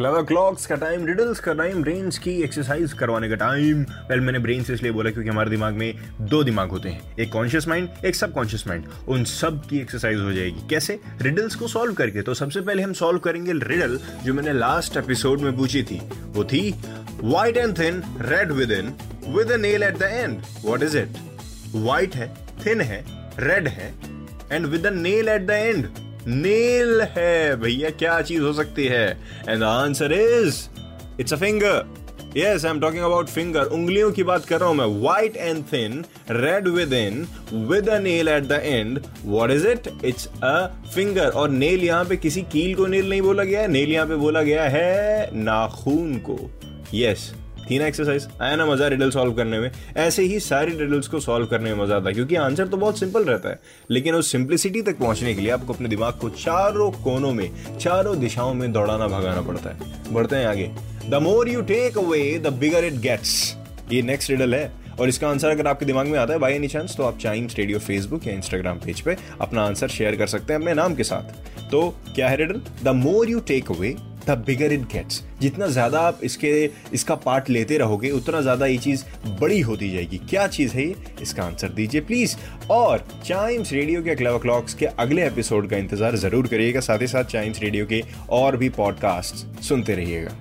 Clever clocks का time riddles का time brains की एक्सरसाइज करवाने का टाइम पहले मैंने ब्रेन से इसलिए बोला क्योंकि हमारे दिमाग में दो दिमाग होते हैं। एक कॉन्शियस माइंड एक सब कॉन्शियस माइंड उन सब की एक्सरसाइज हो जाएगी। कैसे? रिडल्स को सॉल्व करके। तो सबसे पहले हम सॉल्व करेंगे रिडल जो मैंने लास्ट एपिसोड में पूछी थी। वो थी white and thin red within with nail at the end what is it white है थिन है रेड है and with nail at the end nail है, भैया, क्या चीज़ हो सकती है? And the answer is it's a finger yes I am talking about finger उंगलियों की बात कर रहा हूँ मैं. White and thin red within with a nail at the end what is it it's a finger और नेल यहाँ पे किसी कील को नेल नहीं बोला गया है. नेल यहाँ पे बोला गया है नाखून को. यस थी ना एक्सरसाइज आया ना मज़ा रिडल सॉल्व करने में। ऐसे ही सारी रिडल्स को सॉल्व करने में मज़ा आता है, क्योंकि आंसर तो बहुत सिंपल रहता है। लेकिन उस सिंप्लिसिटी तक पहुँचने के लिए आपको अपने दिमाग को चारों कोनों में, चारों दिशाओं में दौड़ाना, भगाना पड़ता है। बढ़ते हैं आगे। The more you take away the bigger it gets ये नेक्स्ट रिडल है। और इसका आंसर अगर आपके दिमाग में आता है बाई एनी चांस तो आप चाइम्स रेडियो फेसबुक या इंस्टाग्राम पेज पे अपना आंसर शेयर कर सकते हैं अपने नाम के साथ। तो क्या है riddle the more you take away the bigger it gets जितना ज़्यादा आप इसके, इसका पार्ट लेते रहोगे, उतना ज़्यादा ये चीज़ बड़ी होती जाएगी। क्या चीज़ है ये? इसका आंसर दीजिए प्लीज़ और चाइम्स रेडियो के क्लेवर क्लॉक्स के अगले एपिसोड का इंतज़ार ज़रूर करिएगा। साथ ही साथ चाइम्स रेडियो के और भी पॉडकास्ट सुनते रहिएगा।